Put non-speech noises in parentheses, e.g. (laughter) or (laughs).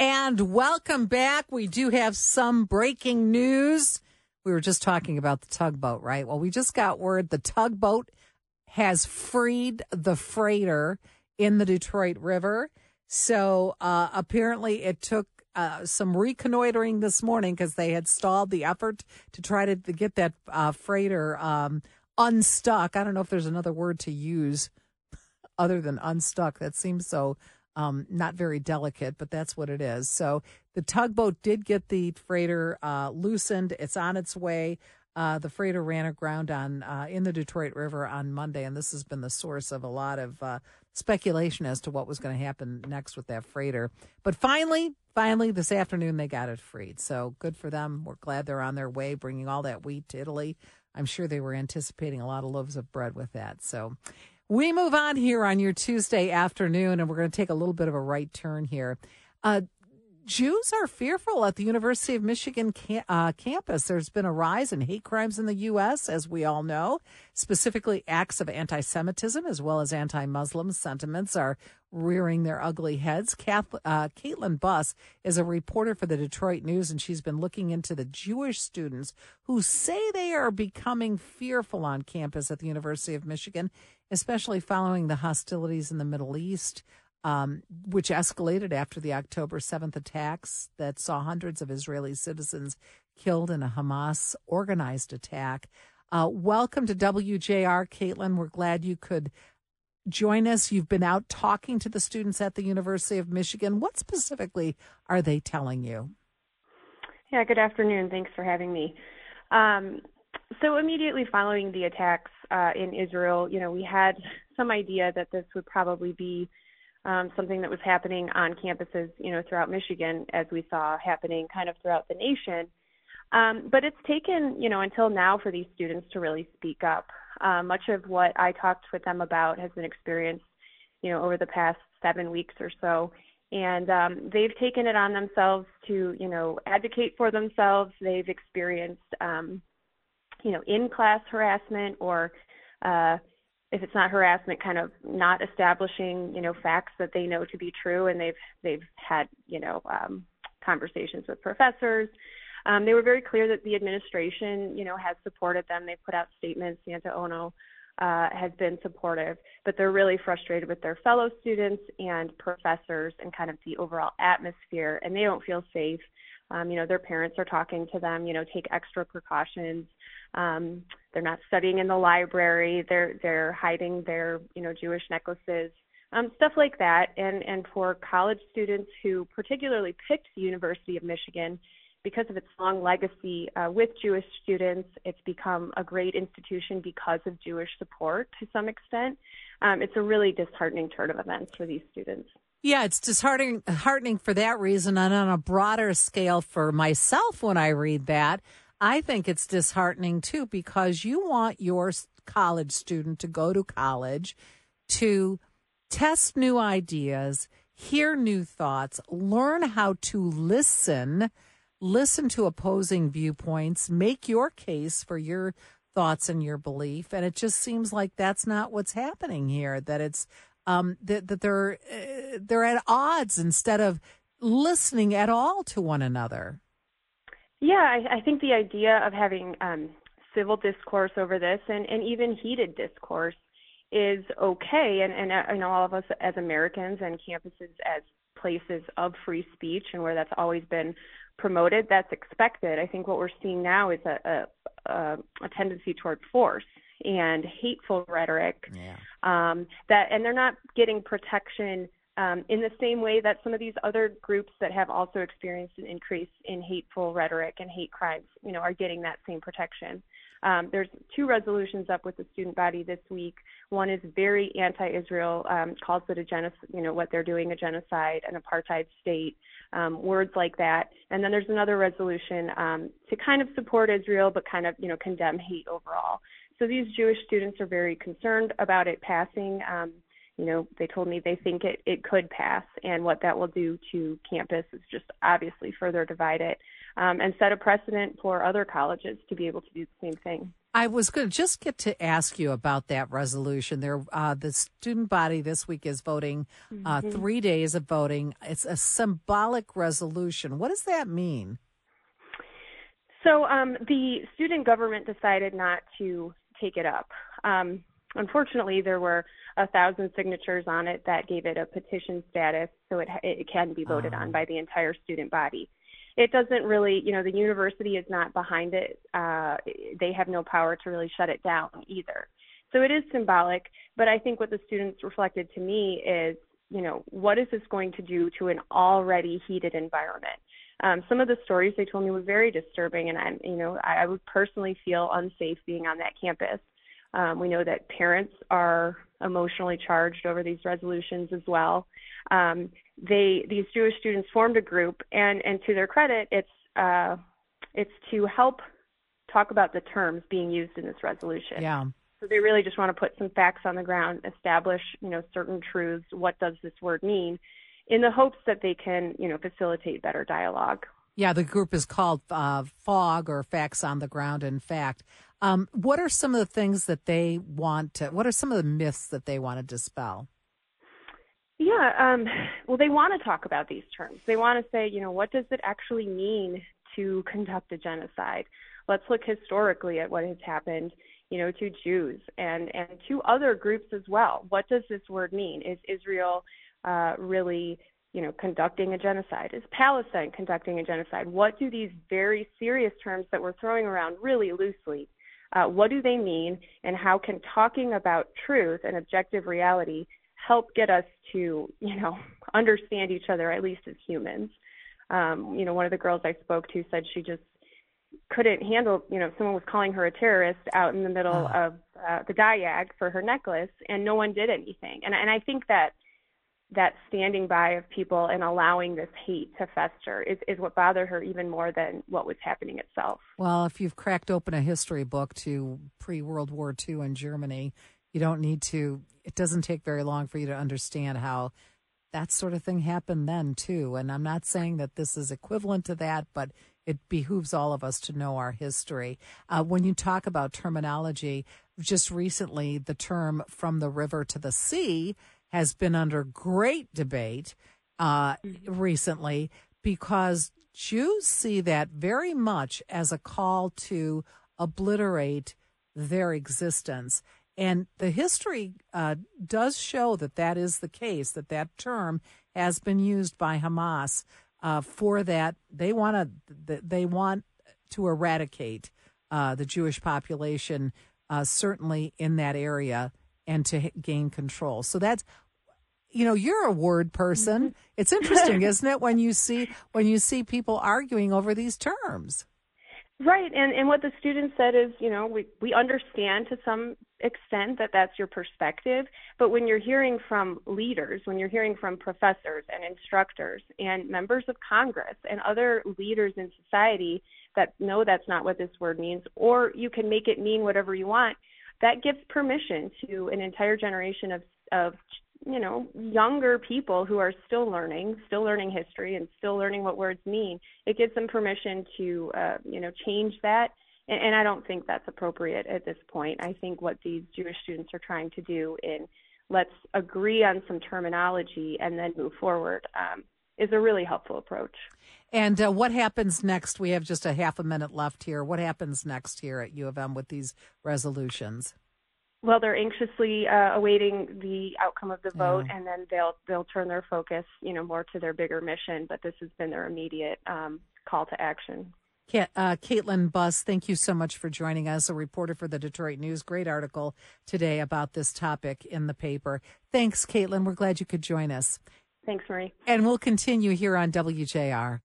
And welcome back. We do have some breaking news. We were just talking about the tugboat, right? Well, we just got word the tugboat has freed the freighter in the Detroit River. So uh, apparently, it took uh, some reconnoitering this morning because they had stalled the effort to try to, to get that uh, freighter um, unstuck. I don't know if there's another word to use other than unstuck. That seems so um, not very delicate, but that's what it is. So the tugboat did get the freighter uh, loosened. It's on its way. Uh, the freighter ran aground on uh, in the Detroit River on Monday, and this has been the source of a lot of uh, speculation as to what was going to happen next with that freighter. But finally, finally, this afternoon they got it freed. So good for them. We're glad they're on their way, bringing all that wheat to Italy. I'm sure they were anticipating a lot of loaves of bread with that. So we move on here on your Tuesday afternoon, and we're going to take a little bit of a right turn here. Uh, Jews are fearful at the University of Michigan uh, campus. There's been a rise in hate crimes in the U.S., as we all know. Specifically, acts of anti Semitism as well as anti Muslim sentiments are rearing their ugly heads. Kath, uh, Kaitlyn Buss is a reporter for the Detroit News, and she's been looking into the Jewish students who say they are becoming fearful on campus at the University of Michigan especially following the hostilities in the Middle East, um, which escalated after the October 7th attacks that saw hundreds of Israeli citizens killed in a Hamas organized attack. Uh, welcome to WJR, Kaitlyn. We're glad you could join us. You've been out talking to the students at the University of Michigan. What specifically are they telling you? Yeah, good afternoon. Thanks for having me. Um, so immediately following the attacks uh, in Israel, you know, we had some idea that this would probably be um, something that was happening on campuses, you know, throughout Michigan, as we saw happening kind of throughout the nation. Um, but it's taken, you know, until now for these students to really speak up. Uh, much of what I talked with them about has been experienced, you know, over the past seven weeks or so. And um, they've taken it on themselves to, you know, advocate for themselves. They've experienced, um, you know, in class harassment or uh, if it's not harassment, kind of not establishing, you know, facts that they know to be true, and they've they've had, you know, um, conversations with professors. Um, they were very clear that the administration, you know, has supported them. They put out statements. Santa Ono uh, has been supportive, but they're really frustrated with their fellow students and professors and kind of the overall atmosphere, and they don't feel safe. Um, you know, their parents are talking to them. You know, take extra precautions. Um, they're not studying in the library. They're they're hiding their you know Jewish necklaces, um, stuff like that. And and for college students who particularly picked the University of Michigan because of its long legacy uh, with Jewish students, it's become a great institution because of Jewish support to some extent. Um, it's a really disheartening turn of events for these students. Yeah, it's disheartening heartening for that reason, and on a broader scale for myself when I read that. I think it's disheartening too because you want your college student to go to college to test new ideas, hear new thoughts, learn how to listen, listen to opposing viewpoints, make your case for your thoughts and your belief. And it just seems like that's not what's happening here. That it's um, that that they're uh, they're at odds instead of listening at all to one another. Yeah, I, I think the idea of having um, civil discourse over this and, and even heated discourse is okay. And, and I know all of us as Americans and campuses as places of free speech and where that's always been promoted, that's expected. I think what we're seeing now is a, a, a tendency toward force and hateful rhetoric. Yeah. Um, that and they're not getting protection um, in the same way that some of these other groups that have also experienced an increase in hateful rhetoric and hate crimes, you know, are getting that same protection. Um, there's two resolutions up with the student body this week. One is very anti-Israel, um, calls it a genocide, you know, what they're doing a genocide, an apartheid state, um, words like that. And then there's another resolution um, to kind of support Israel, but kind of, you know, condemn hate overall. So these Jewish students are very concerned about it passing. Um, you know, they told me they think it, it could pass, and what that will do to campus is just obviously further divide it um, and set a precedent for other colleges to be able to do the same thing. I was going to just get to ask you about that resolution. There, uh, the student body this week is voting uh, mm-hmm. three days of voting. It's a symbolic resolution. What does that mean? So um, the student government decided not to take it up. Um, unfortunately, there were a thousand signatures on it that gave it a petition status, so it it can be voted on ah. by the entire student body it doesn't really, you know, the university is not behind it. Uh, they have no power to really shut it down either. So it is symbolic, but I think what the students reflected to me is, you know, what is this going to do to an already heated environment? Um, some of the stories they told me were very disturbing, and I'm, you know, I, I would personally feel unsafe being on that campus. Um, we know that parents are emotionally charged over these resolutions as well. Um, they these Jewish students formed a group, and and to their credit, it's uh, it's to help talk about the terms being used in this resolution. Yeah. So they really just want to put some facts on the ground, establish you know certain truths. What does this word mean? In the hopes that they can you know facilitate better dialogue. Yeah, the group is called uh, FOG or Facts on the Ground. In fact, um, what are some of the things that they want to? What are some of the myths that they want to dispel? Yeah, um, well, they want to talk about these terms. They want to say, you know, what does it actually mean to conduct a genocide? Let's look historically at what has happened, you know, to Jews and and to other groups as well. What does this word mean? Is Israel uh, really, you know, conducting a genocide? Is Palestine conducting a genocide? What do these very serious terms that we're throwing around really loosely? Uh, what do they mean, and how can talking about truth and objective reality help get us to, you know, (laughs) understand each other at least as humans. Um, you know, one of the girls I spoke to said she just couldn't handle, you know, someone was calling her a terrorist out in the middle uh. of uh, the diag for her necklace, and no one did anything. And and I think that that standing by of people and allowing this hate to fester is, is what bothered her even more than what was happening itself. Well, if you've cracked open a history book to pre World War II in Germany, you don't need to it doesn't take very long for you to understand how that sort of thing happened then too and i'm not saying that this is equivalent to that but it behooves all of us to know our history uh, when you talk about terminology just recently the term from the river to the sea has been under great debate uh, mm-hmm. recently because jews see that very much as a call to obliterate their existence and the history uh, does show that that is the case, that that term has been used by Hamas uh, for that. They want to they want to eradicate uh, the Jewish population, uh, certainly in that area, and to gain control. So that's you know you're a word person. Mm-hmm. It's interesting, isn't it, when you see when you see people arguing over these terms. Right, and and what the student said is, you know, we we understand to some extent that that's your perspective, but when you're hearing from leaders, when you're hearing from professors and instructors and members of Congress and other leaders in society that know that's not what this word means, or you can make it mean whatever you want, that gives permission to an entire generation of of you know younger people who are still learning still learning history and still learning what words mean it gives them permission to uh, you know change that. And, and i don't think that's appropriate at this point. I think what these jewish students are trying to do in let's agree on some terminology and then move forward um, is a really helpful approach and uh, what happens next we have just a half a minute left here what happens next here at u of m with these resolutions well, they're anxiously uh, awaiting the outcome of the vote, yeah. and then they'll they'll turn their focus, you know, more to their bigger mission. But this has been their immediate um, call to action. Uh, Kaitlyn Buss, thank you so much for joining us, a reporter for the Detroit News. Great article today about this topic in the paper. Thanks, Kaitlyn. We're glad you could join us. Thanks, Marie. And we'll continue here on WJR.